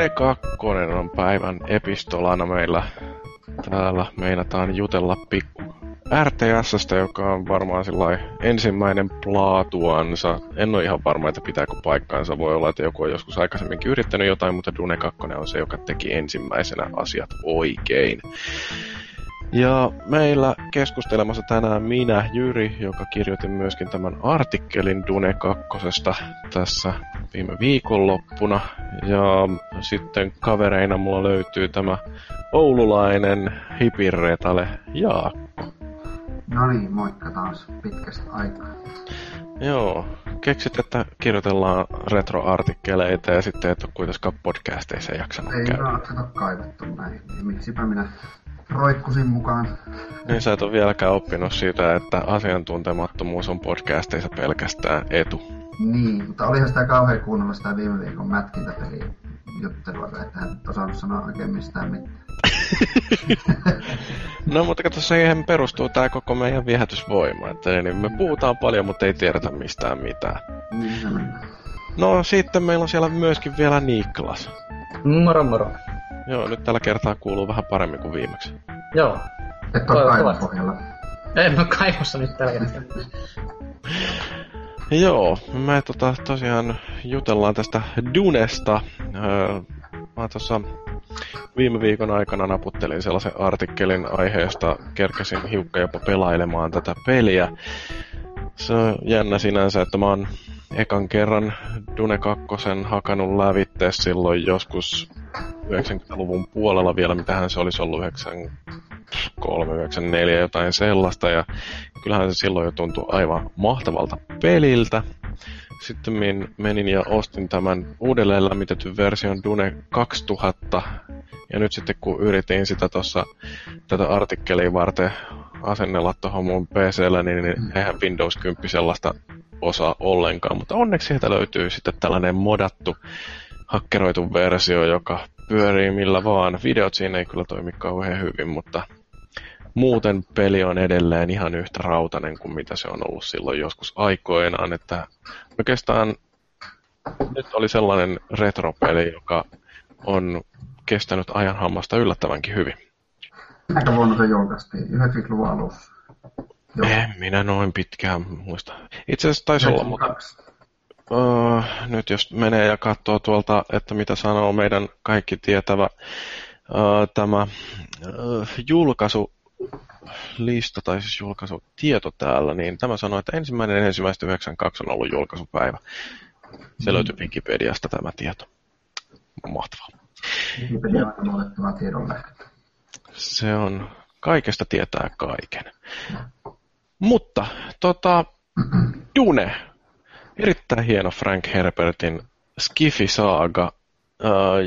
Dune 2 on päivän epistolana meillä. Täällä meinataan jutella pikku RTSstä, joka on varmaan ensimmäinen plaatuansa. En ole ihan varma, että pitääkö paikkaansa. Voi olla, että joku on joskus aikaisemminkin yrittänyt jotain, mutta Dune 2 on se, joka teki ensimmäisenä asiat oikein. Ja meillä keskustelemassa tänään minä, Jyri, joka kirjoitin myöskin tämän artikkelin Dune 2 tässä viime viikonloppuna. Ja sitten kavereina mulla löytyy tämä oululainen hipirretale Jaakko. No niin, moikka taas pitkästä aikaa. Joo, keksit, että kirjoitellaan retroartikkeleita ja sitten et ole kuitenkaan podcasteissa jaksanut Ei käydä. Ei ole kaivettu näin, niin miksipä minä roikkusin mukaan. Niin sä et ole vieläkään oppinut siitä, että asiantuntemattomuus on podcasteissa pelkästään etu. Niin, mutta olihan sitä kauhean kuunnella sitä viime viikon mätkintäpeliä juttelua, että hän osannut sanoa oikein mistään mitään. no mutta kato, siihen perustuu tämä koko meidän viehätysvoima. Että niin me puhutaan paljon, mutta ei tiedetä mistään mitään. Niin se No sitten meillä on siellä myöskin vielä Niklas. Moro moro. Joo, nyt tällä kertaa kuuluu vähän paremmin kuin viimeksi. Joo. Et ole kaivopohjalla. En ole kaivossa nyt tällä kertaa. Joo, me tota, tosiaan jutellaan tästä Dunesta. Öö, mä tuossa viime viikon aikana naputtelin sellaisen artikkelin aiheesta, kerkesin hiukka jopa pelailemaan tätä peliä. Se on jännä sinänsä, että mä oon ekan kerran Dune 2 hakannut lävitte silloin joskus 90-luvun puolella vielä, mitähän se olisi ollut 93, 94, jotain sellaista. Ja kyllähän se silloin jo tuntui aivan mahtavalta peliltä. Sitten menin ja ostin tämän uudelleen lämmitetyn version Dune 2000. Ja nyt sitten kun yritin sitä tuossa tätä artikkelia varten asennella tuohon mun PCllä, niin, niin eihän Windows 10 sellaista osaa ollenkaan. Mutta onneksi sieltä löytyy sitten tällainen modattu hakkeroitu versio, joka pyörii millä vaan. Videot siinä ei kyllä toimi kauhean hyvin, mutta muuten peli on edelleen ihan yhtä rautainen kuin mitä se on ollut silloin joskus aikoinaan, että oikeastaan nyt oli sellainen retropeli, joka on kestänyt ajan hammasta yllättävänkin hyvin. Aika vuonna se julkaistiin, 90-luvun alussa. Joo. En minä noin pitkään muista. Itse asiassa taisi olla, mutta uh, nyt jos menee ja katsoo tuolta, että mitä sanoo meidän kaikki tietävä uh, tämä uh, julkaisu lista tai siis julkaisutieto täällä, niin tämä sanoo, että ensimmäinen ensimmäistä 92 on ollut julkaisupäivä. Se mm. löytyy Wikipediasta tämä tieto. Mahtavaa. Wikipedia on luotettava tiedonlähtö. Se on, kaikesta tietää kaiken. Mutta, tota, Dune, erittäin hieno Frank Herbertin Skifi-saaga,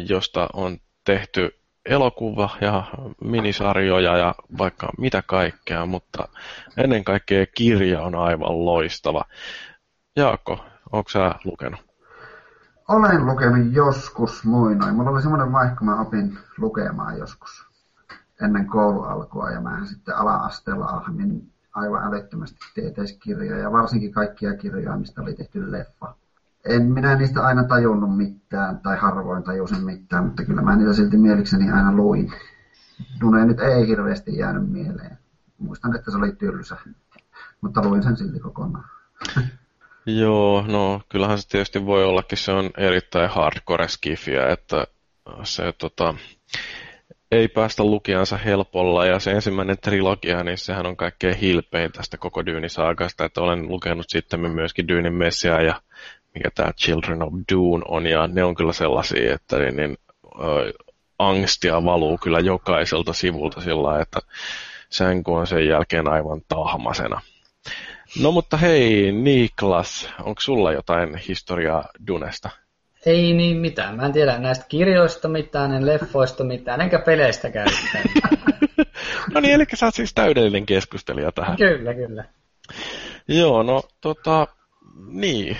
josta on tehty elokuva ja minisarjoja ja vaikka mitä kaikkea, mutta ennen kaikkea kirja on aivan loistava. Jaakko, onko sä lukenut? Olen lukenut joskus muinoin. Mulla oli semmoinen vaihto, kun mä opin lukemaan joskus ennen koulualkua ja mä sitten ala-asteella ahmin aivan älyttömästi tieteiskirjoja ja varsinkin kaikkia kirjoja, mistä oli tehty leffa en minä niistä aina tajunnut mitään, tai harvoin tajusin mitään, mutta kyllä mä niitä silti mielikseni aina luin. Dune nyt ei hirveästi jäänyt mieleen. Muistan, että se oli tylsä, mutta luin sen silti kokonaan. Joo, no kyllähän se tietysti voi ollakin, se on erittäin hardcore skifiä, että se tota, ei päästä lukijansa helpolla, ja se ensimmäinen trilogia, niin sehän on kaikkein hilpein tästä koko Dyynisaakasta, että olen lukenut sitten myöskin Dyynin Messiaa ja mikä tämä Children of Dune on, ja ne on kyllä sellaisia, että niin, niin, ö, angstia valuu kyllä jokaiselta sivulta sillä että sänky on sen jälkeen aivan tahmasena. No mutta hei Niklas, onko sulla jotain historiaa Dunesta? Ei niin mitään. Mä en tiedä näistä kirjoista mitään, en leffoista mitään, enkä peleistäkään mitään. no niin, eli sä oot siis täydellinen keskustelija tähän. Kyllä, kyllä. Joo, no tota, niin,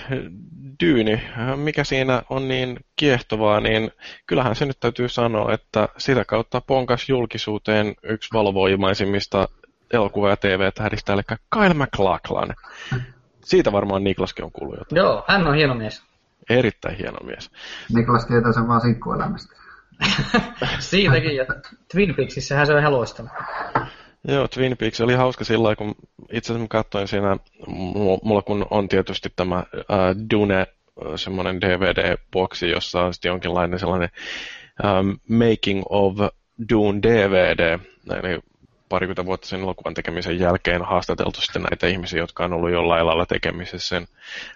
Dyyni, mikä siinä on niin kiehtovaa, niin kyllähän se nyt täytyy sanoa, että sitä kautta ponkas julkisuuteen yksi valovoimaisimmista elokuva- ja TV-tähdistä, eli Kyle MacLachlan. Siitä varmaan Niklaskin on kuullut jotain. Joo, hän on hieno mies. Erittäin hieno mies. Niklas tietää sen vaan sinkkuelämästä. Siitäkin, ja Twin Peaksissähän se on ihan loistava. Joo, Twin Peaks oli hauska sillä kun itse asiassa katsoin siinä, mulla kun on tietysti tämä äh, Dune, semmoinen DVD-boksi, jossa on sitten jonkinlainen sellainen um, Making of Dune DVD, eli parikymmentä vuotta sen elokuvan tekemisen jälkeen haastateltu sitten näitä ihmisiä, jotka on ollut jollain lailla tekemisessä sen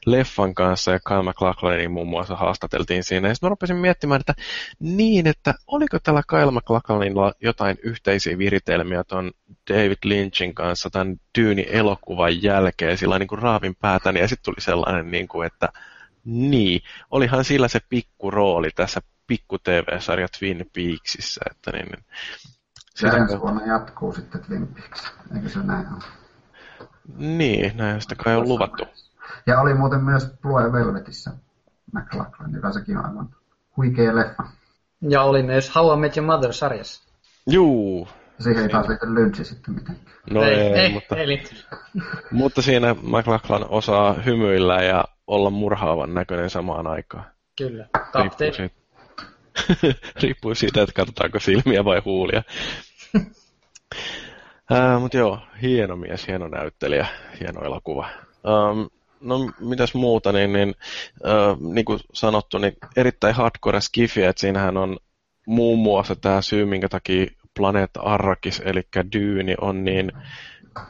leffan kanssa, ja Kyle MacLachlanin muun muassa haastateltiin siinä. Ja sitten mä rupesin miettimään, että niin, että oliko tällä Kyle MacLachlanilla jotain yhteisiä viritelmiä tuon David Lynchin kanssa tämän Dyyni-elokuvan jälkeen, sillä niin kuin raavin päätäni, ja sitten tuli sellainen, niin kuin, että niin, olihan sillä se pikku rooli tässä pikku TV-sarja Twin Peaksissa, että niin, ja ensi vuonna jatkuu sitten Twin Peaks, eikö se näin ole? Niin, näin sitä kai on luvattu. Ja oli muuten myös Blue Velvetissä McLachlan, joka sekin on aivan huikea leffa. Ja oli myös How I Met Your Mother-sarjassa. Juu. Siihen ei taas liity Lynchi sitten mitenkään. No ei, ei, ei mutta, ei mutta siinä McLachlan osaa hymyillä ja olla murhaavan näköinen samaan aikaan. Kyllä, kapteeni. Riippuu siitä, riippuu siitä, että katsotaanko silmiä vai huulia. Mutta joo, hieno mies, hieno näyttelijä, hieno elokuva. Um, no mitäs muuta, niin, niin, uh, niin kuin sanottu, niin erittäin hardcore skifi, että siinähän on muun muassa tämä syy, minkä takia planeetta Arrakis, eli Dyyni, on niin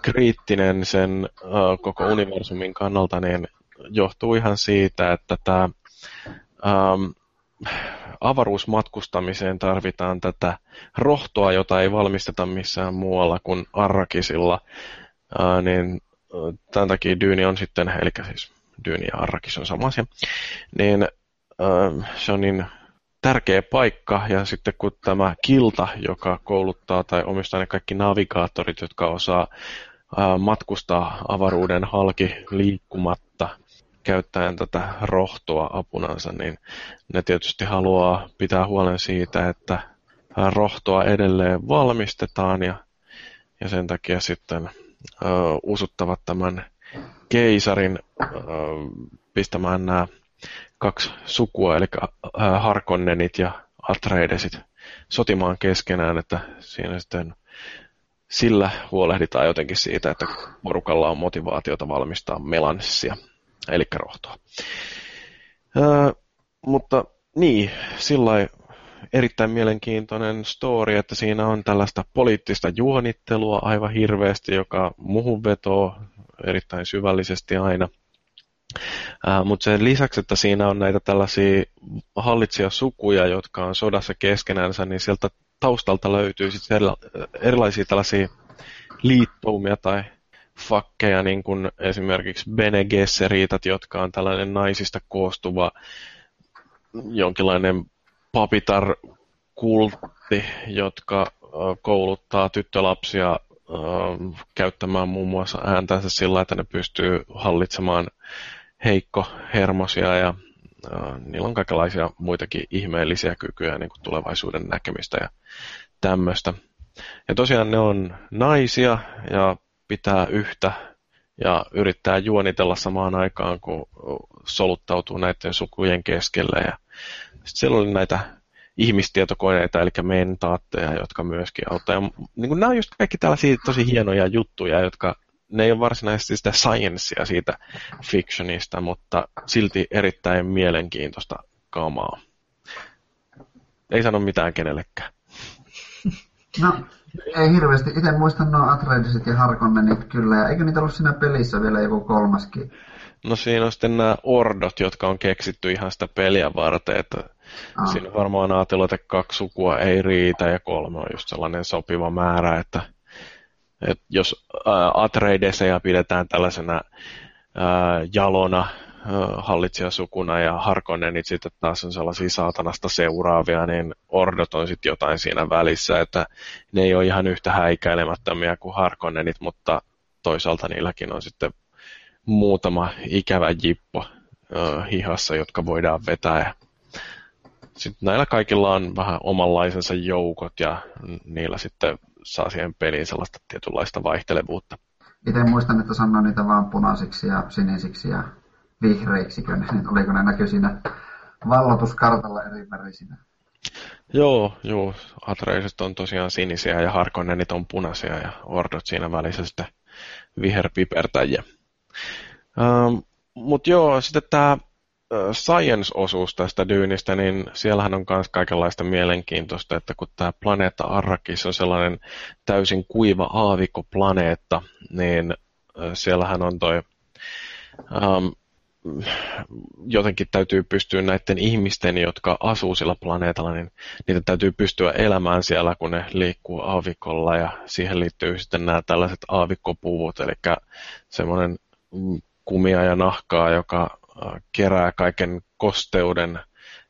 kriittinen sen uh, koko universumin kannalta, niin johtuu ihan siitä, että tämä um, avaruusmatkustamiseen tarvitaan tätä rohtoa, jota ei valmisteta missään muualla kuin Arrakisilla, niin tämän takia Dyyni on sitten, eli siis Dyyni ja Arrakis on sama asia, niin se on niin tärkeä paikka, ja sitten kun tämä kilta, joka kouluttaa tai omistaa ne kaikki navigaattorit, jotka osaa matkustaa avaruuden halki liikkumatta, käyttäen tätä rohtoa apunansa, niin ne tietysti haluaa pitää huolen siitä, että rohtoa edelleen valmistetaan ja, ja sen takia sitten ö, usuttavat tämän keisarin ö, pistämään nämä kaksi sukua, eli Harkonnenit ja Atreidesit sotimaan keskenään, että siinä sitten sillä huolehditaan jotenkin siitä, että porukalla on motivaatiota valmistaa melanssia eli rohtoa. Öö, mutta niin, sillä erittäin mielenkiintoinen story, että siinä on tällaista poliittista juonittelua aivan hirveästi, joka muhun vetoo erittäin syvällisesti aina. Mutta sen lisäksi, että siinä on näitä tällaisia hallitsijasukuja, jotka on sodassa keskenänsä, niin sieltä taustalta löytyy sitten erilaisia tällaisia liittoumia tai fakkeja, niin kuin esimerkiksi Bene Gesseritat, jotka on tällainen naisista koostuva jonkinlainen papitar-kultti, jotka kouluttaa tyttölapsia käyttämään muun muassa ääntänsä sillä, että ne pystyy hallitsemaan heikko hermosia ja niillä on kaikenlaisia muitakin ihmeellisiä kykyjä, niin kuin tulevaisuuden näkemistä ja tämmöistä. Ja tosiaan ne on naisia ja pitää yhtä ja yrittää juonitella samaan aikaan, kun soluttautuu näiden sukujen keskelle. Ja sitten siellä oli näitä ihmistietokoneita, eli mentaatteja, jotka myöskin auttaa. Ja, niin kuin, nämä on just kaikki tällaisia tosi hienoja juttuja, jotka ne ei ole varsinaisesti sitä sciencea siitä fictionista, mutta silti erittäin mielenkiintoista kamaa. Ei sano mitään kenellekään. No, ei hirveästi. Itse muistan nuo Atreidesit ja Harkonnenit kyllä. Ja eikö niitä ollut siinä pelissä vielä joku kolmaskin? No siinä on sitten nämä ordot, jotka on keksitty ihan sitä peliä varten, että ah. siinä varmaan ajatellut, että kaksi sukua ei riitä ja kolme on just sellainen sopiva määrä, että, että jos Atreideseja pidetään tällaisena ää, jalona hallitsijasukuna ja Harkonnenit sitten taas on sellaisia saatanasta seuraavia, niin Ordot on sitten jotain siinä välissä, että ne ei ole ihan yhtä häikäilemättömiä kuin Harkonnenit, mutta toisaalta niilläkin on sitten muutama ikävä jippo hihassa, jotka voidaan vetää. Sitten näillä kaikilla on vähän omanlaisensa joukot ja niillä sitten saa siihen peliin sellaista tietynlaista vaihtelevuutta. Itse muistan, että sanoin niitä vaan punaisiksi ja sinisiksi ja vihreiksi, niin oliko ne näkyi siinä vallotuskartalla eri värisinä? Joo, joo. Atreiset on tosiaan sinisiä ja Harkonnenit on punaisia ja Ordot siinä välissä sitten viherpipertäjiä. Ähm, Mutta joo, sitten tämä science-osuus tästä dyynistä, niin siellähän on myös kaikenlaista mielenkiintoista, että kun tämä planeetta Arrakis on sellainen täysin kuiva aavikkoplaneetta, niin siellähän on toi um, jotenkin täytyy pystyä näiden ihmisten, jotka asuu sillä planeetalla, niin niitä täytyy pystyä elämään siellä, kun ne liikkuu aavikolla. Ja siihen liittyy sitten nämä tällaiset aavikkopuvut, eli semmoinen kumia ja nahkaa, joka kerää kaiken kosteuden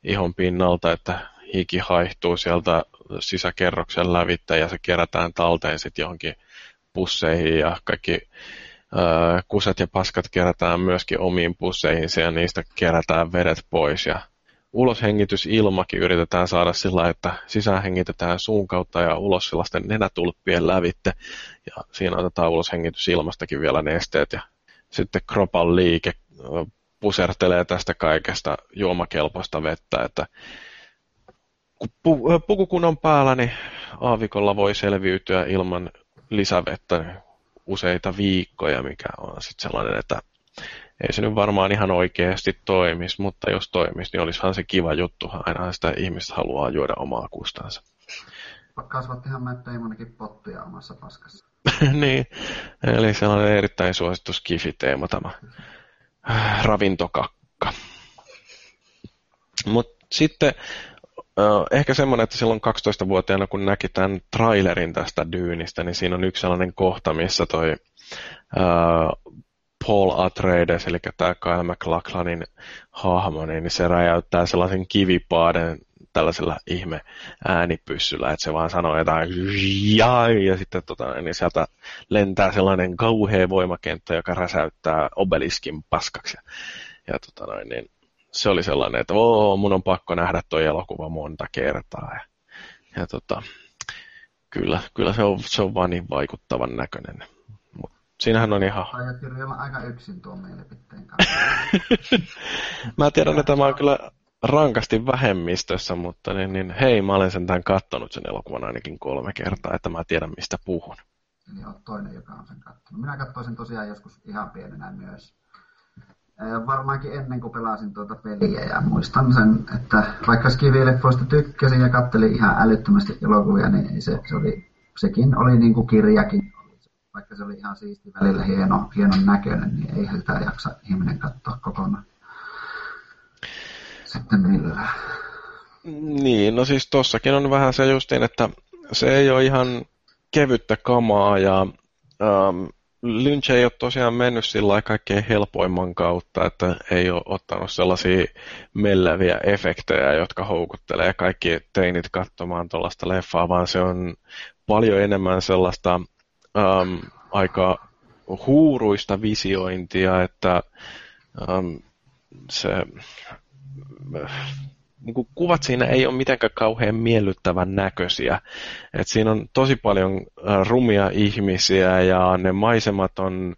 ihon pinnalta, että hiki haihtuu sieltä sisäkerroksen lävittä ja se kerätään talteen sitten johonkin pusseihin ja kaikki kuset ja paskat kerätään myöskin omiin pusseihin ja niistä kerätään vedet pois ja uloshengitysilmakin yritetään saada sillä, että sisään hengitetään suun kautta ja ulos sellaisten nenätulppien lävitte. Ja siinä otetaan uloshengitysilmastakin vielä nesteet ja sitten kropan liike pusertelee tästä kaikesta juomakelpoista vettä, että kun pukukun on päällä, niin aavikolla voi selviytyä ilman lisävettä useita viikkoja, mikä on sitten sellainen, että ei se nyt varmaan ihan oikeasti toimisi, mutta jos toimisi, niin olisihan se kiva juttu. Aina sitä ihmistä haluaa juoda omaa kustansa. Kasvattihan Matt Damonakin pottia omassa paskassa. niin, eli sellainen erittäin suosittu skifi-teema tämä ravintokakka. Mutta sitten ehkä semmoinen, että silloin 12-vuotiaana, kun näki tämän trailerin tästä dyynistä, niin siinä on yksi sellainen kohta, missä toi Paul Atreides, eli tämä Kyle McLachlanin hahmo, niin se räjäyttää sellaisen kivipaaden tällaisella ihme äänipyssyllä, että se vaan sanoo jotain jai, ja sitten tota, niin sieltä lentää sellainen kauhea voimakenttä, joka räsäyttää obeliskin paskaksi. Ja, ja tota, niin se oli sellainen, että Oo, mun on pakko nähdä tuo elokuva monta kertaa. Ja, ja tota, kyllä, kyllä se on, se on vaan niin vaikuttavan näköinen. Mut siinähän on ihan... Aiot aika yksin tuon mielipiteen kanssa. mä tiedän, että mä oon kyllä rankasti vähemmistössä, mutta niin, niin hei, mä olen sentään kattonut sen elokuvan ainakin kolme kertaa, että mä tiedän mistä puhun. Eli olet toinen, joka on sen kattonut. Minä katsoin tosiaan joskus ihan pienenä myös. Varmaankin ennen kuin pelasin tuota peliä ja muistan sen, että vaikka Skivi-leffoista tykkäsin ja kattelin ihan älyttömästi elokuvia, niin se, se oli, sekin oli niin kuin kirjakin. Vaikka se oli ihan siisti välillä hieno, hienon näköinen, niin ei sitä jaksa ihminen katsoa kokonaan sitten millään. Niin, no siis tossakin on vähän se justiin, että se ei ole ihan kevyttä kamaa ja ähm, Lynch ei ole tosiaan mennyt sillä kaikkein helpoimman kautta, että ei ole ottanut sellaisia melleviä efektejä, jotka houkuttelee kaikki teinit katsomaan tuollaista leffaa, vaan se on paljon enemmän sellaista ähm, aika huuruista visiointia, että ähm, se niin kuin kuvat siinä ei ole mitenkään kauhean miellyttävän näköisiä. Et siinä on tosi paljon rumia ihmisiä ja ne maisemat on,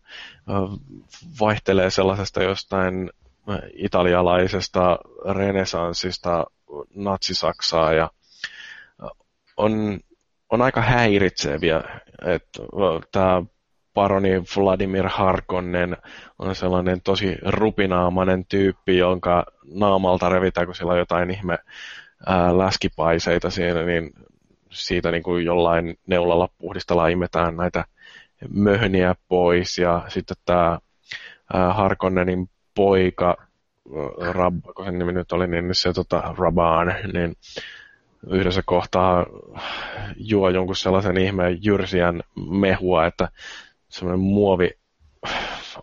vaihtelee sellaisesta jostain italialaisesta renesanssista natsisaksaa ja on, on aika häiritseviä. Tämä paroni Vladimir Harkonnen on sellainen tosi rupinaamainen tyyppi, jonka naamalta revitään, kun sillä on jotain ihme ää, läskipaiseita siinä, niin siitä niin kuin jollain neulalla puhdistellaan, imetään näitä möhniä pois. Ja sitten tämä Harkonnenin poika, Rab, kun sen nimi nyt oli, niin se tota, Raban, niin yhdessä kohtaa juo jonkun sellaisen ihmeen jyrsiän mehua, että semmoinen muovi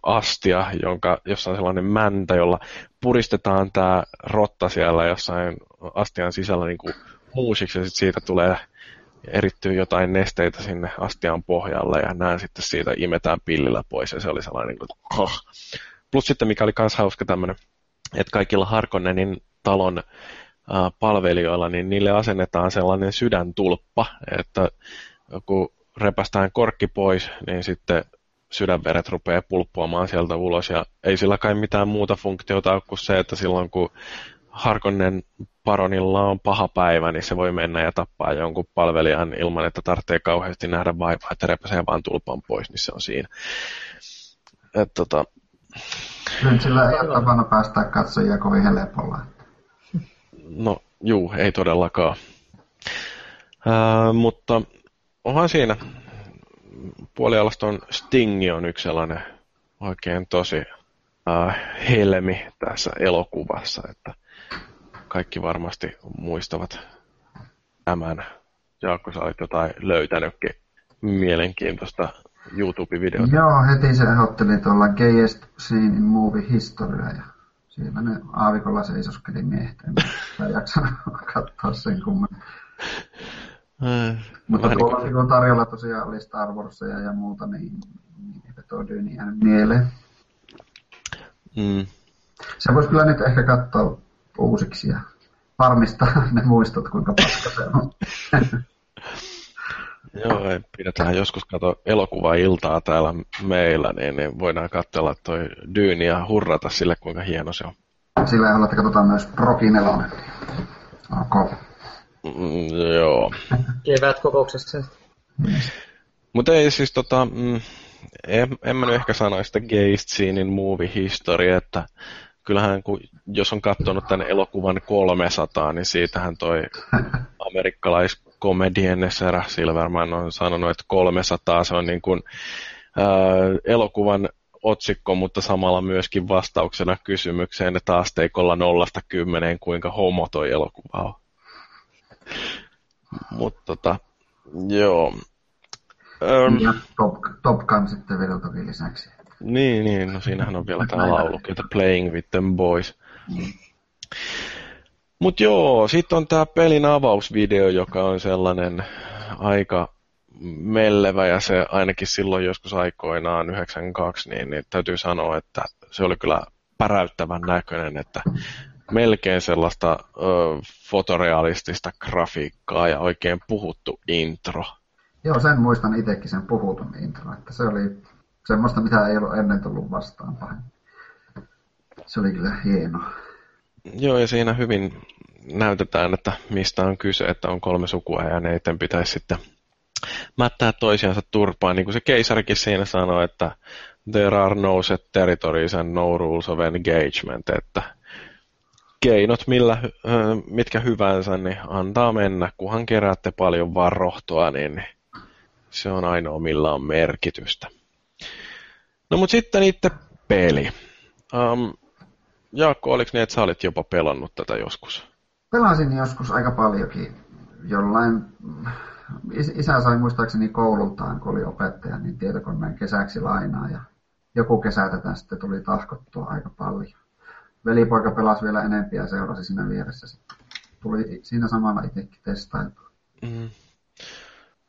astia, jonka, jossa on sellainen mäntä, jolla puristetaan tämä rotta siellä jossain astian sisällä niin kuin muusiksi ja sitten siitä tulee erittyy jotain nesteitä sinne astian pohjalle ja näin sitten siitä imetään pillillä pois ja se oli sellainen niin kuin, oh. Plus sitten mikä oli myös hauska tämmöinen, että kaikilla Harkonnenin talon palvelijoilla, niin niille asennetaan sellainen sydäntulppa, että kun repästään korkki pois, niin sitten sydänveret rupeaa pulppuamaan sieltä ulos ja ei sillä kai mitään muuta funktiota ole kuin se, että silloin kun Harkonnen paronilla on paha päivä, niin se voi mennä ja tappaa jonkun palvelijan ilman, että tarvitsee kauheasti nähdä vaivaa, että repäsee vaan tulpan pois, niin se on siinä. Et, tota... Nyt sillä ei ole tapana päästä katsojia kovin helpolla. No, juu, ei todellakaan. Ää, mutta onhan siinä puolialaston Stingi on yksi sellainen oikein tosi äh, helmi tässä elokuvassa, että kaikki varmasti muistavat tämän. Jaakko, sä olit jotain löytänytkin mielenkiintoista YouTube-videota. Joo, heti se ehdotteli tuolla Gayest Scene in Movie Historia ja siellä ne aavikolla seisoskeli miehet. En jaksanut katsoa sen kummemmin. Mutta tuolla niin kun tarjolla tosiaan oli Star Warsia ja muuta, niin, niin tuo Dyni jäänyt mieleen. Mm. Se voisi kyllä nyt ehkä katsoa uusiksi ja varmistaa ne muistot, kuinka paska se on. Joo, ei, pidetään joskus kato elokuva-iltaa täällä meillä, niin, niin voidaan katsella toi Dyyni ja hurrata sille, kuinka hieno se on. Sillä että katsotaan myös Proki 4. Okay. Mm, joo. Kevät kokouksessa. Mutta ei siis tota, mm, en, en mä nyt ehkä sanoisi sitä Geist Scenein movie history, että kyllähän kun, jos on katsonut tämän elokuvan 300, niin siitähän toi amerikkalaiskomedien Sarah Silverman on sanonut, että 300 se on niin kuin, ää, elokuvan otsikko, mutta samalla myöskin vastauksena kysymykseen, että asteikolla nollasta kymmeneen, kuinka homo toi elokuva on. Mutta tota, joo. Um, ja Top, Top Gun sitten vielä toki lisäksi. Niin, niin, no siinähän on vielä tämä laulu, että Playing with them boys. Mm. Mut joo, sitten on tämä pelin avausvideo, joka on sellainen aika mellevä ja se ainakin silloin joskus aikoinaan 92, niin, niin täytyy sanoa, että se oli kyllä päräyttävän näköinen, että melkein sellaista ö, fotorealistista grafiikkaa ja oikein puhuttu intro. Joo, sen muistan itsekin sen puhutun intro, että se oli semmoista, mitä ei ollut ennen tullut vastaan päin. Se oli kyllä hieno. Joo, ja siinä hyvin näytetään, että mistä on kyse, että on kolme sukua ja ne pitäisi sitten mättää toisiansa turpaan. Niin kuin se keisarikin siinä sanoi, että there are no set territories and no rules of engagement, että keinot millä, mitkä hyvänsä, niin antaa mennä, kunhan keräätte paljon vaan rohtoa, niin se on ainoa millä on merkitystä. No mutta sitten itse peli. Um, Jaakko, oliko niin, että sä olit jopa pelannut tätä joskus? Pelasin joskus aika paljonkin. Jollain isä sai muistaakseni koulultaan, kun oli opettaja, niin tietokoneen kesäksi lainaa ja joku kesä tätä sitten tuli tahkottua aika paljon. Velipoika pelasi vielä enempiä ja seurasi siinä vieressä. Tuli siinä samalla itsekin testailtu. Mm.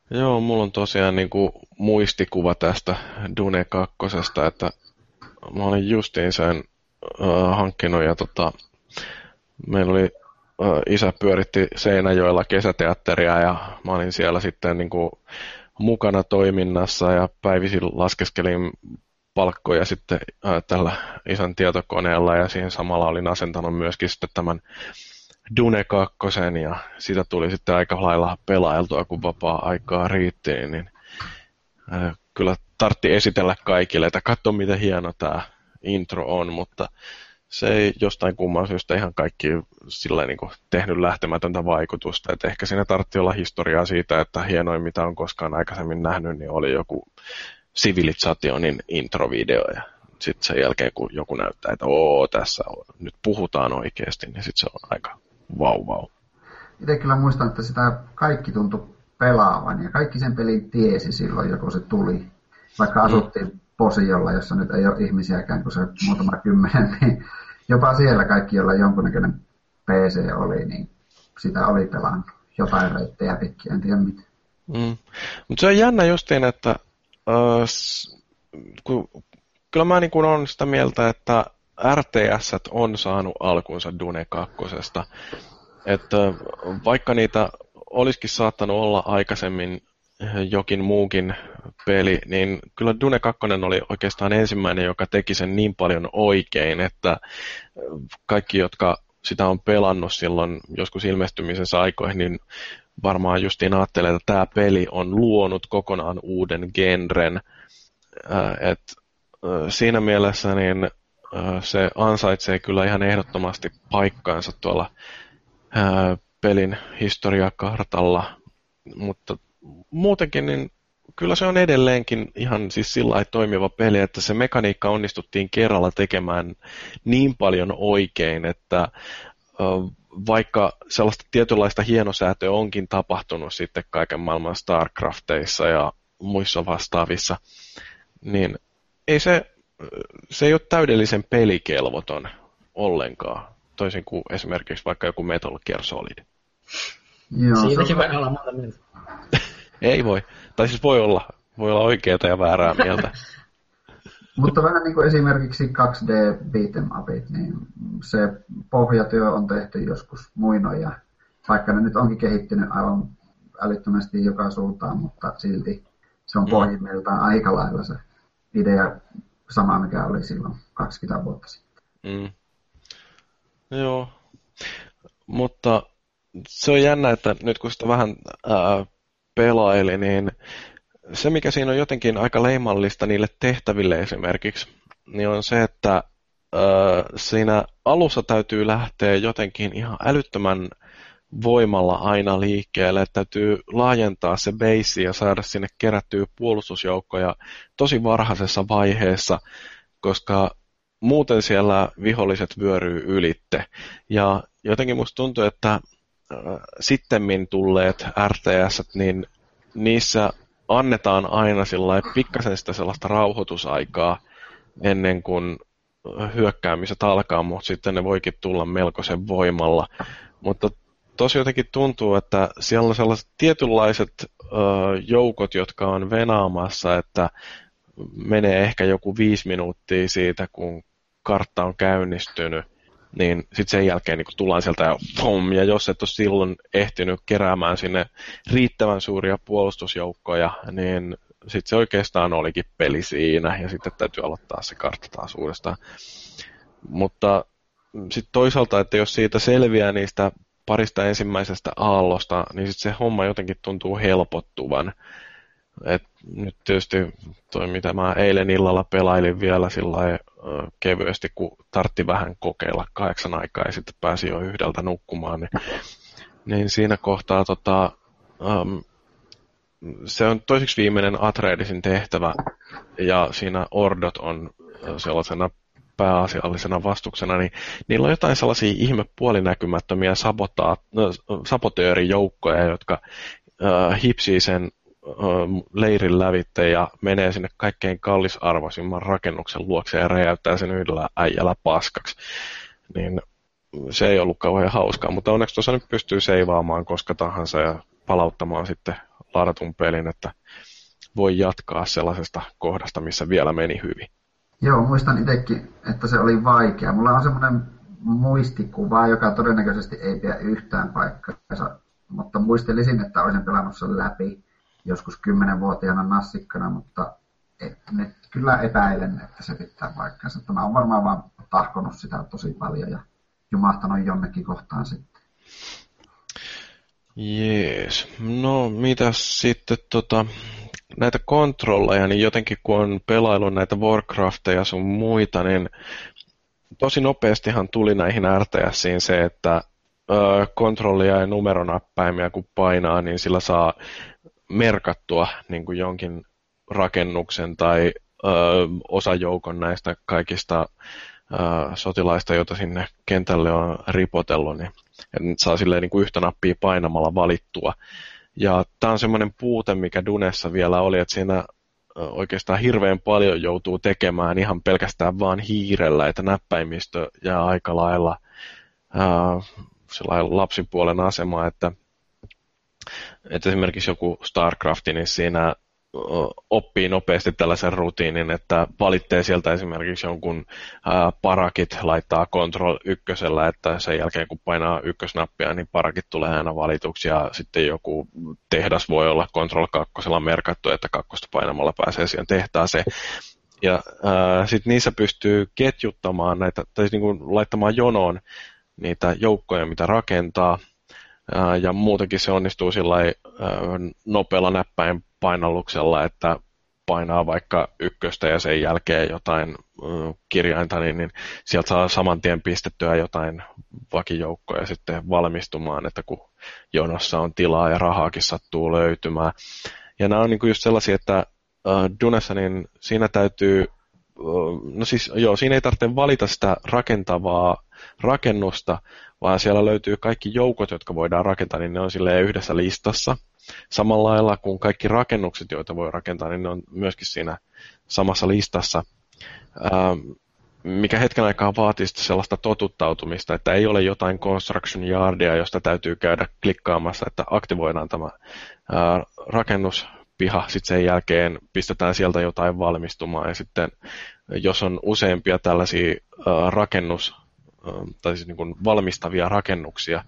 Joo, mulla on tosiaan niin kuin muistikuva tästä Dune 2, että mä olin justiin sen äh, hankkinut ja tota, meillä oli äh, isä pyöritti Seinäjoella kesäteatteria ja mä olin siellä sitten niin kuin mukana toiminnassa ja päivisin laskeskelin palkkoja sitten tällä isän tietokoneella ja siihen samalla olin asentanut myöskin sitten tämän Dune 2 ja sitä tuli sitten aika lailla pelailtua, kun vapaa-aikaa riitti, niin kyllä tartti esitellä kaikille, että katso miten hieno tämä intro on, mutta se ei jostain kumman syystä ihan kaikki sillä niin kuin tehnyt lähtemätöntä vaikutusta. Et ehkä siinä tartti olla historiaa siitä, että hienoin mitä on koskaan aikaisemmin nähnyt, niin oli joku Civilizationin introvideo ja sitten sen jälkeen kun joku näyttää, että oo tässä on, nyt puhutaan oikeasti, niin sitten se on aika vau vau. Itse kyllä muistan, että sitä kaikki tuntui pelaavan ja kaikki sen pelin tiesi silloin, joku se tuli. Vaikka asuttiin mm. Posiolla, jossa nyt ei ole ihmisiäkään kuin se muutama kymmenen, niin jopa siellä kaikki, joilla jonkunnäköinen PC oli, niin sitä oli pelannut jotain reittejä pitkin, en tiedä mitä. Mm. Mutta se on jännä justiin, että kun, kyllä mä niin olen sitä mieltä, että RTS on saanut alkunsa Dune 2. Että vaikka niitä olisikin saattanut olla aikaisemmin jokin muukin peli, niin kyllä Dune 2 oli oikeastaan ensimmäinen, joka teki sen niin paljon oikein, että kaikki, jotka sitä on pelannut silloin joskus ilmestymisessä aikoihin, niin varmaan justiin ajattelee, että tämä peli on luonut kokonaan uuden genren. Et, siinä mielessä niin se ansaitsee kyllä ihan ehdottomasti paikkaansa tuolla pelin historiakartalla, mutta muutenkin niin kyllä se on edelleenkin ihan siis sillä toimiva peli, että se mekaniikka onnistuttiin kerralla tekemään niin paljon oikein, että vaikka sellaista tietynlaista hienosäätöä onkin tapahtunut sitten kaiken maailman StarCrafteissa ja muissa vastaavissa, niin ei se, se ei ole täydellisen pelikelvoton ollenkaan, toisin kuin esimerkiksi vaikka joku Metal Gear Solid. Joo, Siitäkin voi olla monta mieltä. ei voi. Tai siis voi olla, voi olla oikeaa ja väärää mieltä. Mutta vähän niin kuin esimerkiksi 2D beat'em upit, niin se pohjatyö on tehty joskus muinoja, vaikka ne nyt onkin kehittynyt aivan älyttömästi joka suuntaan, mutta silti se on mm. pohjimmiltaan aika lailla se idea sama, mikä oli silloin 20 vuotta sitten. Mm. Joo, mutta se on jännä, että nyt kun sitä vähän ää, pelaili, niin se, mikä siinä on jotenkin aika leimallista niille tehtäville esimerkiksi, niin on se, että siinä alussa täytyy lähteä jotenkin ihan älyttömän voimalla aina liikkeelle, että täytyy laajentaa se base ja saada sinne kerättyä puolustusjoukkoja tosi varhaisessa vaiheessa, koska muuten siellä viholliset vyöryy ylitte. Ja jotenkin musta tuntuu, että äh, sittemmin tulleet RTS, niin niissä annetaan aina pikkasen sitä sellaista rauhoitusaikaa ennen kuin hyökkäämiset alkaa, mutta sitten ne voikin tulla melkoisen voimalla. Mutta tosi jotenkin tuntuu, että siellä on sellaiset tietynlaiset ö, joukot, jotka on venaamassa, että menee ehkä joku viisi minuuttia siitä, kun kartta on käynnistynyt, niin sitten sen jälkeen niin tullaan sieltä ja pom, ja jos et ole silloin ehtinyt keräämään sinne riittävän suuria puolustusjoukkoja, niin sitten se oikeastaan olikin peli siinä, ja sitten täytyy aloittaa se kartta taas uudestaan. Mutta sitten toisaalta, että jos siitä selviää niistä parista ensimmäisestä aallosta, niin sitten se homma jotenkin tuntuu helpottuvan. Et nyt tietysti toi, mitä mä eilen illalla pelailin vielä sillä kevyesti, kun tartti vähän kokeilla kahdeksan aikaa ja sitten pääsi jo yhdeltä nukkumaan, niin, niin siinä kohtaa tota, um, se on toiseksi viimeinen Atreidisin tehtävä ja siinä Ordot on sellaisena pääasiallisena vastuksena, niin niillä on jotain sellaisia ihme puolinäkymättömiä sabotaa, sabotöörijoukkoja, jotka äh, hipsii sen leirin lävitte ja menee sinne kaikkein kallisarvoisimman rakennuksen luokse ja räjäyttää sen yhdellä äijällä paskaksi. Niin se ei ollut kauhean hauskaa, mutta onneksi tuossa nyt pystyy seivaamaan koska tahansa ja palauttamaan sitten ladatun pelin, että voi jatkaa sellaisesta kohdasta, missä vielä meni hyvin. Joo, muistan itsekin, että se oli vaikea. Mulla on semmoinen muistikuva, joka todennäköisesti ei pidä yhtään paikkaansa, mutta muistelisin, että olisin pelannut sen läpi joskus kymmenenvuotiaana nassikkana, mutta et, nyt kyllä epäilen, että se pitää paikkansa. Mä oon varmaan vaan tahkonut sitä tosi paljon ja jumahtanut jonnekin kohtaan sitten. Jees. No, mitä sitten tota, näitä kontrolleja, niin jotenkin kun on pelailu näitä Warcrafteja sun muita, niin tosi nopeastihan tuli näihin RTSiin se, että ö, kontrollia ja numeronäppäimiä kun painaa, niin sillä saa merkattua niin kuin jonkin rakennuksen tai ö, osajoukon näistä kaikista ö, sotilaista, joita sinne kentälle on ripotellut, niin saa silleen niin kuin yhtä nappia painamalla valittua. Ja tämä on semmoinen puute, mikä Dunessa vielä oli, että siinä oikeastaan hirveän paljon joutuu tekemään ihan pelkästään vaan hiirellä, että näppäimistö jää aika lailla äh, lapsipuolen asema, että että esimerkiksi joku StarCraft, niin siinä oppii nopeasti tällaisen rutiinin, että valitsee sieltä esimerkiksi jonkun parakit, laittaa Control ykkösellä, että sen jälkeen kun painaa ykkösnappia, niin parakit tulee aina valituksi ja sitten joku tehdas voi olla Control kakkosella merkattu, että kakkosta painamalla pääsee siihen tehtaaseen. Ja sitten niissä pystyy ketjuttamaan näitä, tai siis niin kuin laittamaan jonoon niitä joukkoja, mitä rakentaa, ja muutenkin se onnistuu sillä nopealla näppäin painalluksella, että painaa vaikka ykköstä ja sen jälkeen jotain kirjainta, niin, niin sieltä saa saman tien pistettyä jotain vakijoukkoja sitten valmistumaan, että kun jonossa on tilaa ja rahaakin sattuu löytymään. Ja nämä on niin kuin just sellaisia, että Dunessa niin siinä täytyy, no siis joo, siinä ei tarvitse valita sitä rakentavaa rakennusta, vaan siellä löytyy kaikki joukot, jotka voidaan rakentaa, niin ne on silleen yhdessä listassa. Samalla lailla kuin kaikki rakennukset, joita voi rakentaa, niin ne on myöskin siinä samassa listassa. mikä hetken aikaa vaatii sellaista totuttautumista, että ei ole jotain construction yardia, josta täytyy käydä klikkaamassa, että aktivoidaan tämä rakennuspiha, sitten sen jälkeen pistetään sieltä jotain valmistumaan ja sitten jos on useampia tällaisia rakennus tai siis niin kuin valmistavia rakennuksia,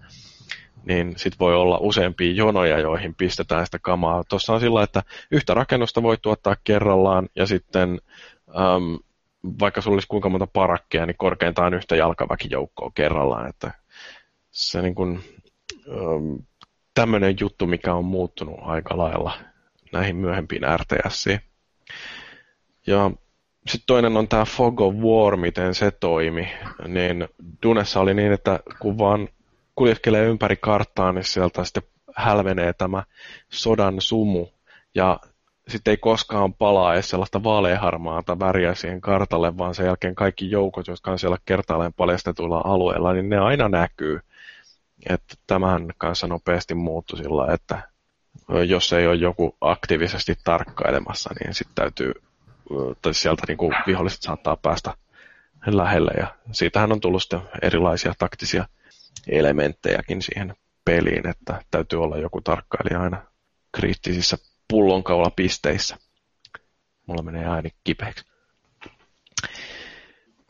niin sit voi olla useampia jonoja, joihin pistetään sitä kamaa. Tuossa on sillä, että yhtä rakennusta voi tuottaa kerrallaan, ja sitten äm, vaikka sulla olisi kuinka monta parakkeja, niin korkeintaan yhtä jalkaväkijoukkoa kerrallaan. Että se niin kuin, äm, tämmöinen juttu, mikä on muuttunut aika lailla näihin myöhempiin RTSiin. Ja sitten toinen on tämä Fog of War, miten se toimi. Niin Dunessa oli niin, että kun vaan kuljeskelee ympäri karttaa, niin sieltä sitten hälvenee tämä sodan sumu. Ja sitten ei koskaan palaa edes sellaista vaaleaharmaata väriä siihen kartalle, vaan sen jälkeen kaikki joukot, jotka on siellä kertaalleen paljastetuilla alueilla, niin ne aina näkyy. Että tämähän kanssa nopeasti muuttui sillä, että jos ei ole joku aktiivisesti tarkkailemassa, niin sitten täytyy tai sieltä niin kuin viholliset saattaa päästä lähelle ja siitähän on tullut sitten erilaisia taktisia elementtejäkin siihen peliin, että täytyy olla joku tarkkailija aina kriittisissä pullonkaulapisteissä. Mulla menee ääni kipeäksi.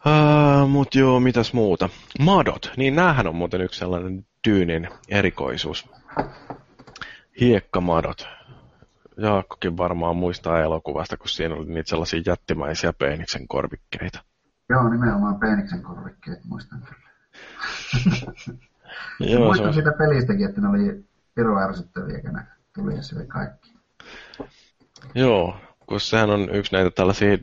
Uh, mut joo, mitäs muuta? Madot, niin näähän on muuten yksi sellainen tyynin erikoisuus. Hiekkamadot. Jaakkokin varmaan muistaa elokuvasta, kun siinä oli niitä sellaisia jättimäisiä peeniksen korvikkeita. Joo, nimenomaan peeniksen korvikkeet muistan kyllä. Joo, muistan on... siitä pelistäkin, että ne oli piru ärsyttäviä, kun ne tuli ja syö kaikki. Joo, kun sehän on yksi näitä tällaisia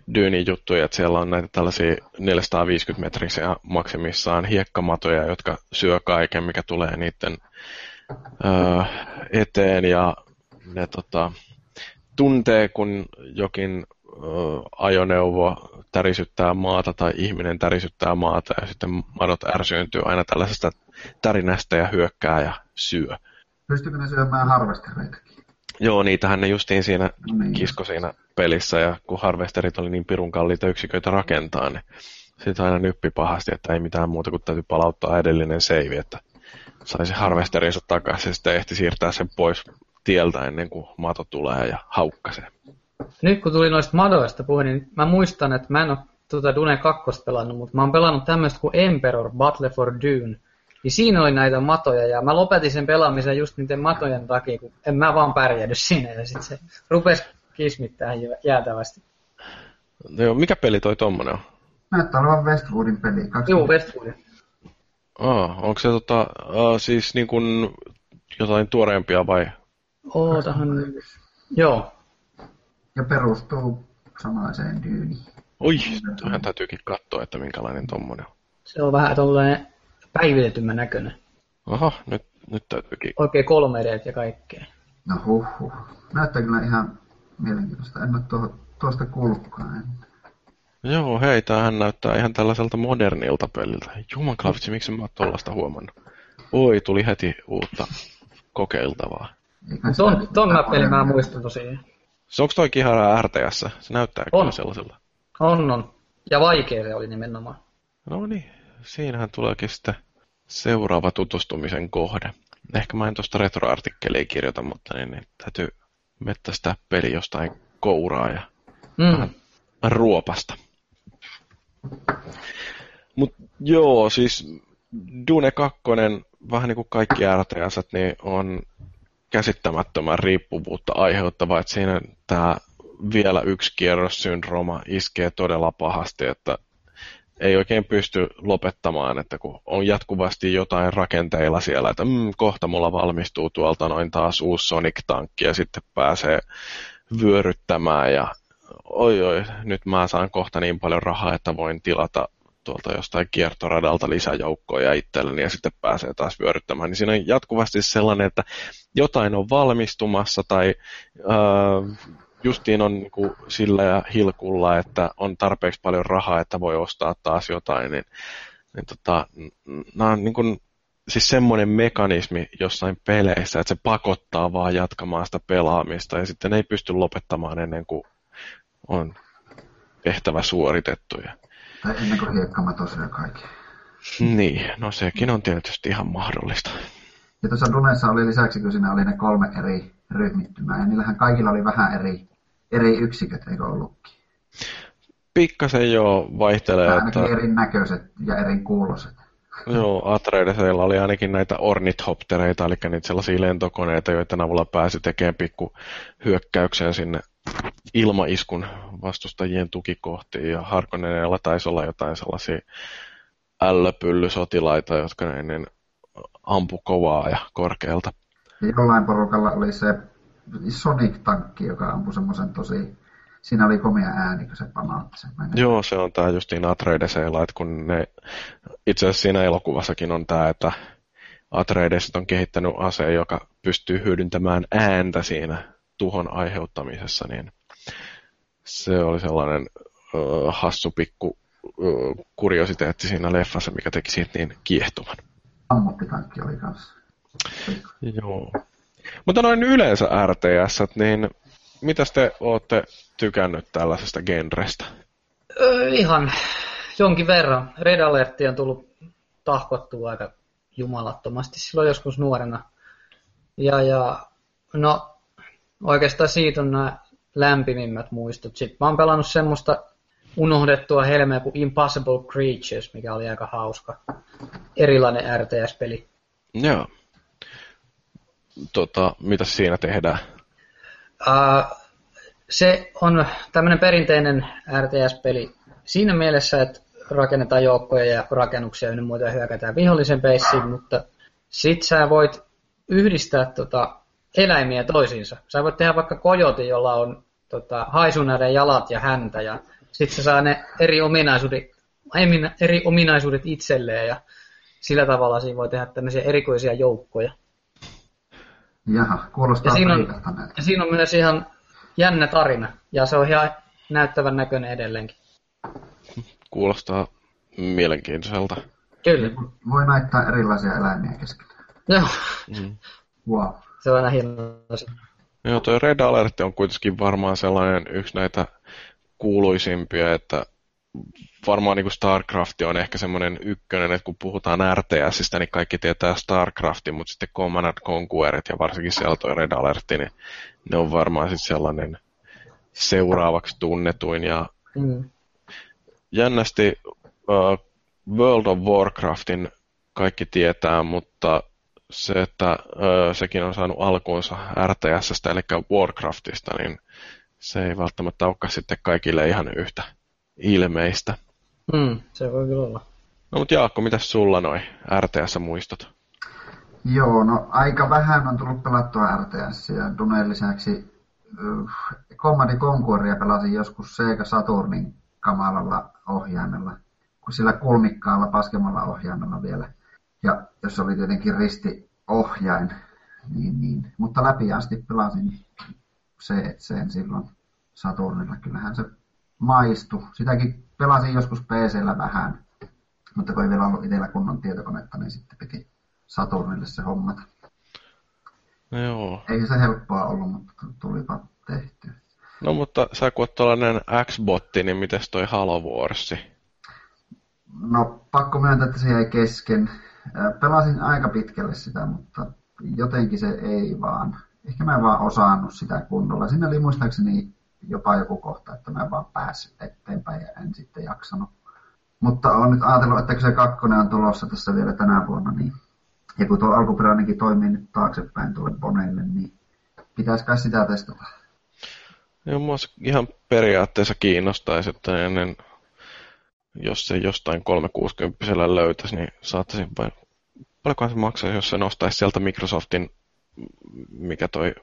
juttuja, että siellä on näitä tällaisia 450 metrisiä maksimissaan hiekkamatoja, jotka syö kaiken, mikä tulee niiden öö, eteen ja ne tota, tuntee, kun jokin ö, ajoneuvo tärisyttää maata tai ihminen tärisyttää maata ja sitten madot ärsyyntyy aina tällaisesta tärinästä ja hyökkää ja syö. Pystyykö ne syömään harvestereitakin? Joo, niitähän ne justiin siinä no niin. kisko siinä pelissä ja kun harvesterit oli niin pirun kalliita yksiköitä rakentaa, niin sitten aina nyppi pahasti, että ei mitään muuta kuin täytyy palauttaa edellinen save, että saisi harvesterinsa takaisin ja sitten ehti siirtää sen pois tieltä ennen kuin mato tulee ja haukkasee. Nyt kun tuli noista madoista puhe, niin mä muistan, että mä en ole tuota Dune 2 pelannut, mutta mä oon pelannut tämmöistä kuin Emperor Battle for Dune. Niin siinä oli näitä matoja ja mä lopetin sen pelaamisen just niiden matojen takia, kun en mä vaan pärjädy siinä ja sitten se rupesi kismittää jäätävästi. Joo, mikä peli toi tommonen on? Näyttää olevan Westwoodin peli. Joo, Westwoodin. Ah, onko se tota, uh, siis niin kuin jotain tuoreempia vai Ootahan, joo. Ja perustuu samaiseen dyyniin. Oi, tähän täytyykin katsoa, että minkälainen tommonen on. Se on vähän tuollainen päivitetymmän näköinen. Aha, nyt, nyt täytyykin. Oikein 3 d ja kaikkea. No huh, huh. Näyttää kyllä ihan mielenkiintoista. En ole tuo, tuosta kuullutkaan Joo, hei, tämähän näyttää ihan tällaiselta modernilta peliltä. Jumanklavitsi, miksi mä oon tuollaista huomannut? Oi, tuli heti uutta kokeiltavaa. Ton, ton mä mä muistan tosiaan. Se onko toi ihan RTS? Se näyttää on. kyllä sellaisella. On, on. Ja vaikea se oli nimenomaan. No niin, siinähän tuleekin sitten seuraava tutustumisen kohde. Ehkä mä en tuosta retroartikkelia kirjoita, mutta niin, niin täytyy mettästää peli jostain kouraa ja mm. vähän ruopasta. Mut joo, siis Dune 2, vähän niin kuin kaikki RTS, niin on käsittämättömän riippuvuutta aiheuttava, että siinä tämä vielä yksi kierros syndrooma iskee todella pahasti, että ei oikein pysty lopettamaan, että kun on jatkuvasti jotain rakenteilla siellä, että mm, kohta mulla valmistuu tuolta noin taas uusi Sonic-tankki ja sitten pääsee vyöryttämään ja oi oi, nyt mä saan kohta niin paljon rahaa, että voin tilata tuolta jostain kiertoradalta lisäjoukkoja itselleni ja sitten pääsee taas vyöryttämään. Niin siinä on jatkuvasti sellainen, että jotain on valmistumassa tai äh, justiin on niin kuin sillä ja hilkulla, että on tarpeeksi paljon rahaa, että voi ostaa taas jotain, niin, niin tota, nämä on niin kuin, siis semmoinen mekanismi jossain peleissä, että se pakottaa vaan jatkamaan sitä pelaamista ja sitten ei pysty lopettamaan ennen kuin on tehtävä suoritettu. Tai ennen kuin hiekkamato syö kaikki. Niin, no sekin on tietysti ihan mahdollista. Ja tuossa Dunessa oli lisäksi, kun siinä oli ne kolme eri ryhmittymää, ja niillähän kaikilla oli vähän eri, eri yksiköt, eikö ollutkin? Pikkasen jo vaihtelee. Ainakin että... erinäköiset ja eri kuuloset. Joo, Atreidesilla oli ainakin näitä ornithoptereita, eli niitä sellaisia lentokoneita, joiden avulla pääsi tekemään pikku hyökkäyksen sinne ilmaiskun vastustajien tukikohtiin, ja Harkonnenilla taisi olla jotain sellaisia ällöpyllysotilaita, jotka ennen ampu kovaa ja korkealta. Jollain porukalla oli se Sonic-tankki, joka ampui semmoisen tosi... Siinä oli komea ääni, kun se pamautti sen. Joo, se on tämä justiin Atreideseilla, että kun ne... Itse asiassa siinä elokuvassakin on tämä, että Atreides on kehittänyt aseen, joka pystyy hyödyntämään ääntä siinä tuhon aiheuttamisessa, niin se oli sellainen uh, hassu pikku uh, kuriositeetti siinä leffassa, mikä teki siitä niin kiehtovan. Ammattitankki oli kanssa. Joo. Mutta noin yleensä RTS, niin mitä te olette tykännyt tällaisesta genrestä? Öö, ihan jonkin verran. Red Alert on tullut tahkottua aika jumalattomasti silloin joskus nuorena. Ja, ja no oikeastaan siitä on nämä lämpimimmät muistot. Sitten mä oon pelannut semmoista unohdettua helmeä kuin Impossible Creatures, mikä oli aika hauska. Erilainen RTS-peli. Joo. Tota, mitä siinä tehdään? Uh, se on tämmöinen perinteinen RTS-peli siinä mielessä, että rakennetaan joukkoja ja rakennuksia ja muuta ja hyökätään vihollisen peissiin, mutta sit sä voit yhdistää tota eläimiä toisiinsa. Sä voit tehdä vaikka kojoti, jolla on tota, haisunäiden jalat ja häntä ja sitten se saa ne eri ominaisuudet, eri ominaisuudet itselleen ja sillä tavalla siinä voi tehdä tämmöisiä erikoisia joukkoja. Jaha, kuulostaa ja siinä, on, ja siinä on myös ihan jännä tarina, ja se on ihan näyttävän näköinen edelleenkin. Kuulostaa mielenkiintoiselta. Kyllä. Voi näyttää erilaisia eläimiä kesken. Joo. Mm. Wow. Se on hienoa. Joo, tuo Red Alert on kuitenkin varmaan sellainen yksi näitä kuuluisimpia, että varmaan niin kuin StarCraft on ehkä semmoinen ykkönen, että kun puhutaan RTSistä, niin kaikki tietää StarCraftin, mutta sitten Command Conquerit ja varsinkin siellä tuo Red Alert, niin ne on varmaan sitten sellainen seuraavaksi tunnetuin. Ja mm. jännästi uh, World of Warcraftin kaikki tietää, mutta se, että uh, sekin on saanut alkuunsa RTSstä, eli Warcraftista, niin se ei välttämättä olekaan sitten kaikille ihan yhtä ilmeistä. Mm, se voi kyllä olla. No mutta Jaakko, mitä sulla noin RTS-muistot? Joo, no aika vähän on tullut pelattua RTS ja Duneen lisäksi uh, Command Conqueria pelasin joskus Sega Saturnin kamalalla ohjaimella, kun sillä kulmikkaalla paskemalla ohjaimella vielä. Ja jos oli tietenkin risti ohjain, niin, niin. mutta läpi asti pelasin se, sen silloin Saturnilla. Kyllähän se maistu. Sitäkin pelasin joskus PCllä vähän, mutta kun ei vielä ollut itsellä kunnon tietokonetta, niin sitten piti Saturnille se hommata. No joo. Ei se helppoa ollut, mutta tulipa tehty. No mutta sä kun oot tuollainen X-botti, niin mites toi Halo Warsi? No pakko myöntää, että se jäi kesken. Pelasin aika pitkälle sitä, mutta jotenkin se ei vaan. Ehkä mä en vaan osannut sitä kunnolla. Siinä oli muistaakseni jopa joku kohta, että mä en vaan päässyt eteenpäin ja en sitten jaksanut. Mutta olen nyt ajatellut, että kun se kakkonen on tulossa tässä vielä tänä vuonna, niin ja kun tuo alkuperäinenkin toimii nyt taaksepäin tuolle Boneille, niin pitäisikö sitä testata? Joo, mua ihan periaatteessa kiinnostaisi, että ennen, jos se jostain 360 löytäisi, niin saattaisin vain... Paljonkohan se maksaa, jos se nostaisi sieltä Microsoftin, mikä toi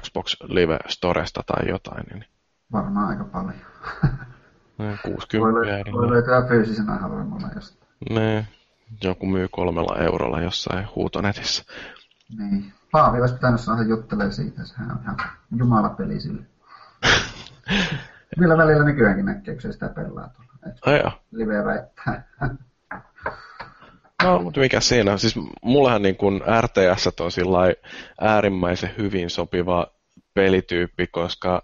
Xbox Live Storesta tai jotain, niin Varmaan aika paljon. 60 voi, lö- voi löytää fyysisenä halvemmalla jostain. Ne, joku myy kolmella eurolla jossain huutonetissä. Niin. Paavi olisi pitänyt saada juttelemaan siitä, sehän on ihan jumalapeli sille. Millä välillä nykyäänkin näkee, kun se sitä pelaa tuolla. Aja. Live väittää. No, mutta mikä siinä? Siis mullehan niin kuin RTS on äärimmäisen hyvin sopiva pelityyppi, koska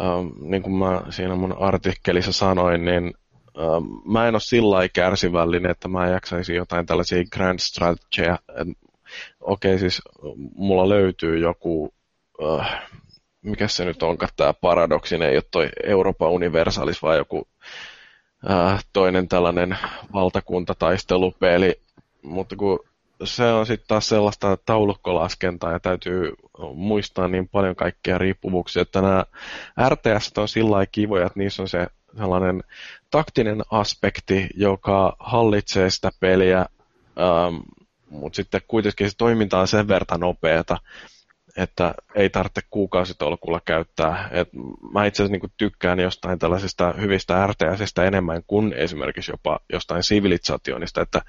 ähm, niin kuin mä siinä mun artikkelissa sanoin, niin ähm, mä en ole sillä kärsivällinen, että mä jaksaisin jotain tällaisia grand strategia. Okei, okay, siis mulla löytyy joku, äh, mikä se nyt onkaan tämä paradoksinen, ei ole toi Euroopan Universalis, vaan joku toinen tällainen valtakuntataistelupeli, mutta kun se on sitten taas sellaista taulukkolaskentaa ja täytyy muistaa niin paljon kaikkia riippuvuuksia, että nämä RTS on sillä kivoja, että niissä on se sellainen taktinen aspekti, joka hallitsee sitä peliä, ähm, mutta sitten kuitenkin se toiminta on sen verran nopeata, että ei tarvitse kuukausitolkulla käyttää. Et mä itse asiassa niin tykkään jostain tällaisista hyvistä RTSistä enemmän kuin esimerkiksi jopa jostain Civilizationista, että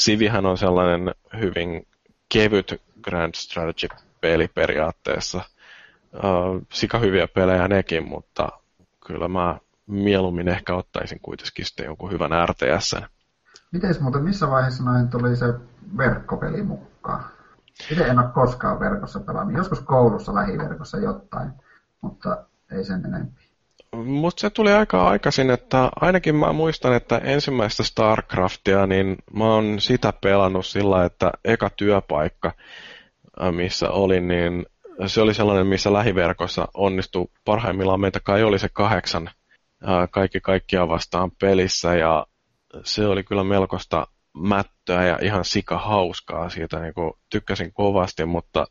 Civihän on sellainen hyvin kevyt Grand Strategy-peli periaatteessa. Sika hyviä pelejä nekin, mutta kyllä mä mieluummin ehkä ottaisin kuitenkin sitten jonkun hyvän RTS. Miten muuten, missä vaiheessa noin tuli se verkkopeli mukaan? Itse en ole koskaan verkossa pelannut. Joskus koulussa lähiverkossa jotain, mutta ei sen enempi. Mutta se tuli aika aikaisin, että ainakin mä muistan, että ensimmäistä StarCraftia, niin mä oon sitä pelannut sillä, että eka työpaikka, äh, missä olin, niin se oli sellainen, missä lähiverkossa onnistui parhaimmillaan meitä kai oli se kahdeksan äh, kaikki kaikkia vastaan pelissä ja se oli kyllä melkoista mättöä ja ihan sika hauskaa. Siitä niin kuin, tykkäsin kovasti, mutta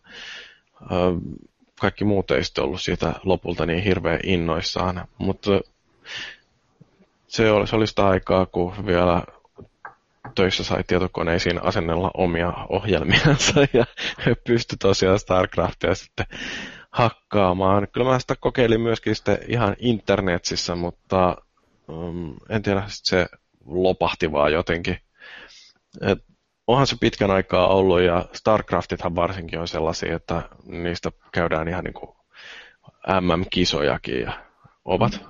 ö, kaikki muut ei sitten ollut siitä lopulta niin hirveän innoissaan. Mutta se oli, se oli sitä aikaa, kun vielä töissä sai tietokoneisiin asennella omia ohjelmiansa ja pystyi tosiaan StarCraftia sitten hakkaamaan. Kyllä mä sitä kokeilin myöskin sitten ihan internetissä, mutta um, en tiedä, se lopahti vaan jotenkin et onhan se pitkän aikaa ollut ja StarCraftithan varsinkin on sellaisia, että niistä käydään ihan niin kuin MM-kisojakin ja ovat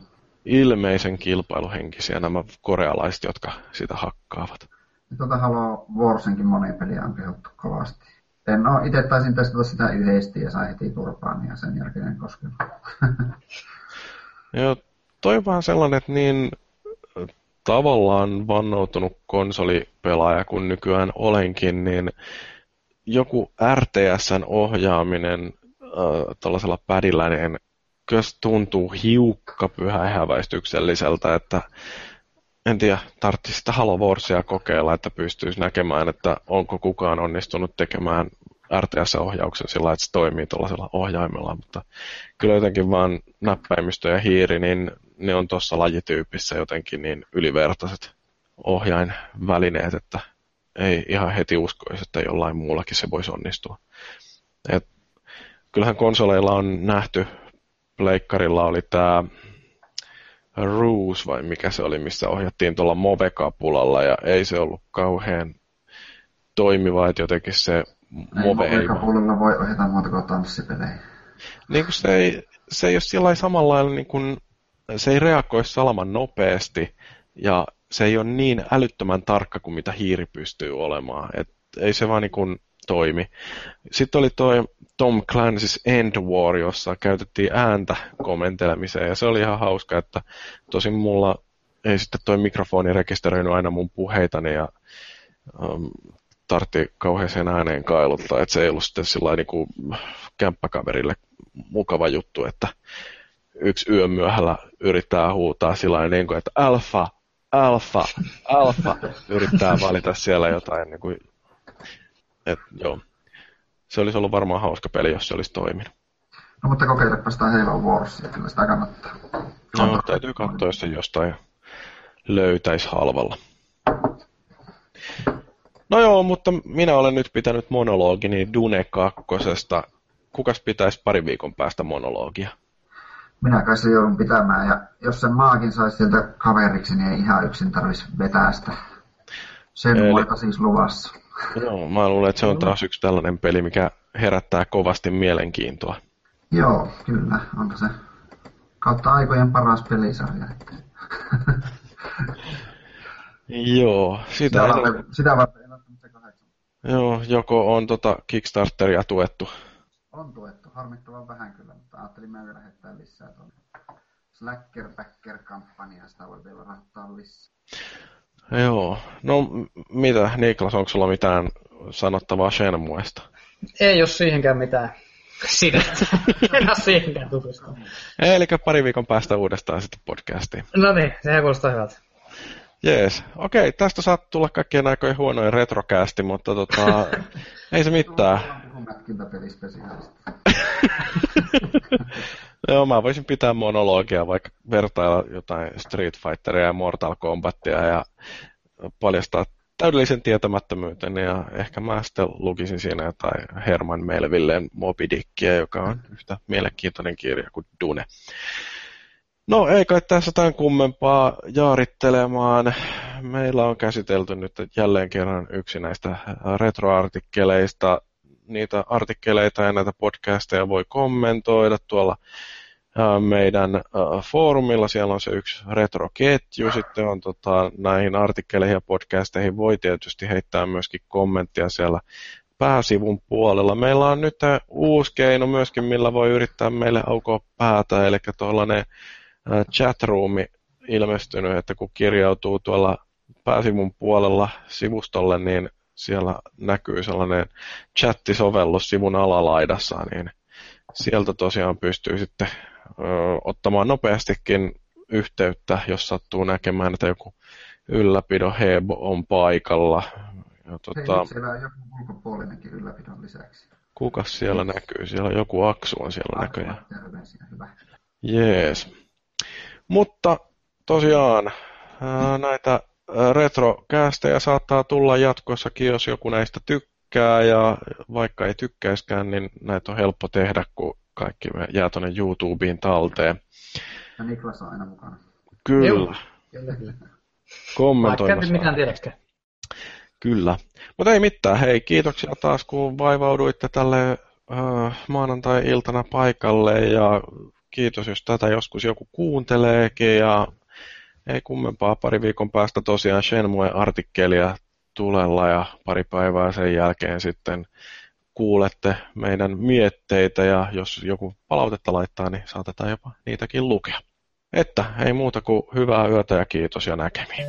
ilmeisen kilpailuhenkisiä nämä korealaiset, jotka sitä hakkaavat. Tuota Halo Warsinkin moni peliä on kehuttu kovasti. En ole, itse taisin testata sitä yhdesti ja sai heti turpaan ja sen jälkeen en koskenut. Joo, toi on vähän sellainen, että niin tavallaan vannoutunut konsolipelaaja, kun nykyään olenkin, niin joku RTSn ohjaaminen äh, tällaisella pädillä, niin kyllä tuntuu hiukka pyhähäväistykselliseltä, että en tiedä, tarvitsisi sitä Halo Warsia kokeilla, että pystyisi näkemään, että onko kukaan onnistunut tekemään RTS-ohjauksen sillä, että se toimii tuollaisella ohjaimella, mutta kyllä jotenkin vaan näppäimistö ja hiiri, niin ne on tuossa lajityypissä jotenkin niin ylivertaiset ohjainvälineet, että ei ihan heti uskoisi, että jollain muullakin se voisi onnistua. Et kyllähän konsoleilla on nähty, pleikkarilla oli tämä Roos vai mikä se oli, missä ohjattiin tuolla Move-kapulalla ja ei se ollut kauhean toimiva, että jotenkin se Move ei... Move-kapulalla voi ohjata muuta kuin tanssipelejä. Niin kuin se ei, se ei ole sillä samalla lailla niin kuin se ei reagoi salaman nopeasti ja se ei ole niin älyttömän tarkka kuin mitä hiiri pystyy olemaan. Et ei se vaan niin kuin toimi. Sitten oli toi Tom Clancy's End War, jossa käytettiin ääntä komentelemiseen ja se oli ihan hauska, että tosin mulla ei sitten toi mikrofoni rekisteröinyt aina mun puheitani ja um, tartti kauheeseen ääneen kailuttaa, että se ei ollut sitten sillä niin kuin kämppäkaverille mukava juttu, että yksi yön myöhällä yrittää huutaa sillä niin kuin, että alfa, alfa, alfa, yrittää valita siellä jotain. Niin kuin, et, joo. Se olisi ollut varmaan hauska peli, jos se olisi toiminut. No mutta kokeilepa sitä Halo Warsia, kyllä sitä kannattaa. No, täytyy katsoa, jos se jostain löytäisi halvalla. No joo, mutta minä olen nyt pitänyt monologini Dune 2. Kukas pitäisi pari viikon päästä monologia? Minä kai se joudun pitämään, ja jos sen maakin saisi sieltä kaveriksi, niin ei ihan yksin tarvitsisi vetää sitä. Sen Eli... siis luvassa. Joo, mä luulen, että se on taas yksi tällainen peli, mikä herättää kovasti mielenkiintoa. Joo, kyllä, onko se kautta aikojen paras pelisarja. Joo, sitä, sitä, varten, sitä varten. Joo, joko on tota Kickstarteria tuettu? On tuettu, harmittavan vähän kyllä, mutta ajattelin mä vielä lähettää lisää tuonne Slacker Backer kampanjasta voi vielä rahoittaa lisää. Joo, no mitä Niklas, onko sulla mitään sanottavaa Shenmuesta? Ei jos siihenkään mitään sinä. en ole siihenkään tutustunut. Eli pari viikon päästä uudestaan sitten podcastiin. No niin, sehän kuulostaa hyvältä. Jees. Okei, tästä saat tulla kaikkien aikojen huonoja retrokäästi, mutta tota, ei se mitään. Joo, mä voisin pitää monologia, vaikka vertailla jotain Street Fighteria ja Mortal Kombatia ja paljastaa täydellisen tietämättömyyteni ja ehkä mä sitten lukisin siinä jotain Herman Melvilleen Moby Dickia, joka on yhtä mielenkiintoinen kirja kuin Dune. No ei kai tässä tämän kummempaa jaarittelemaan. Meillä on käsitelty nyt jälleen kerran yksi näistä retroartikkeleista. Niitä artikkeleita ja näitä podcasteja voi kommentoida tuolla meidän foorumilla. Siellä on se yksi retroketju. Sitten on tota, näihin artikkeleihin ja podcasteihin voi tietysti heittää myöskin kommenttia siellä pääsivun puolella. Meillä on nyt uusi keino myöskin, millä voi yrittää meille aukoa päätä, eli tuollainen chatroomi ilmestynyt, että kun kirjautuu tuolla pääsivun puolella sivustolle, niin siellä näkyy sellainen chattisovellus sivun alalaidassa, niin sieltä tosiaan pystyy sitten ö, ottamaan nopeastikin yhteyttä, jos sattuu näkemään, että joku ylläpidon hebo on paikalla. Ja, tota, Hei, siellä on joku ulkopuolinenkin ylläpidon lisäksi. Kukas siellä näkyy? Siellä joku aksu on siellä Aksu, näköjään. Terveisiä, hyvä. Jees. Mutta tosiaan näitä retrokästejä saattaa tulla jatkossakin, jos joku näistä tykkää ja vaikka ei tykkäiskään, niin näitä on helppo tehdä, kun kaikki jää tuonne YouTubeen talteen. Ja Niklas on aina mukana. Kyllä. Kyllä, kyllä. Kommentoimassa. Vaikka mitään tiedäkään. Kyllä. Mutta ei mitään. Hei, kiitoksia taas, kun vaivauduitte tälle äh, maanantai-iltana paikalle ja kiitos, jos tätä joskus joku kuunteleekin ja ei kummempaa pari viikon päästä tosiaan Shenmue-artikkelia tulella ja pari päivää sen jälkeen sitten kuulette meidän mietteitä ja jos joku palautetta laittaa, niin saatetaan jopa niitäkin lukea. Että ei muuta kuin hyvää yötä ja kiitos ja näkemiin.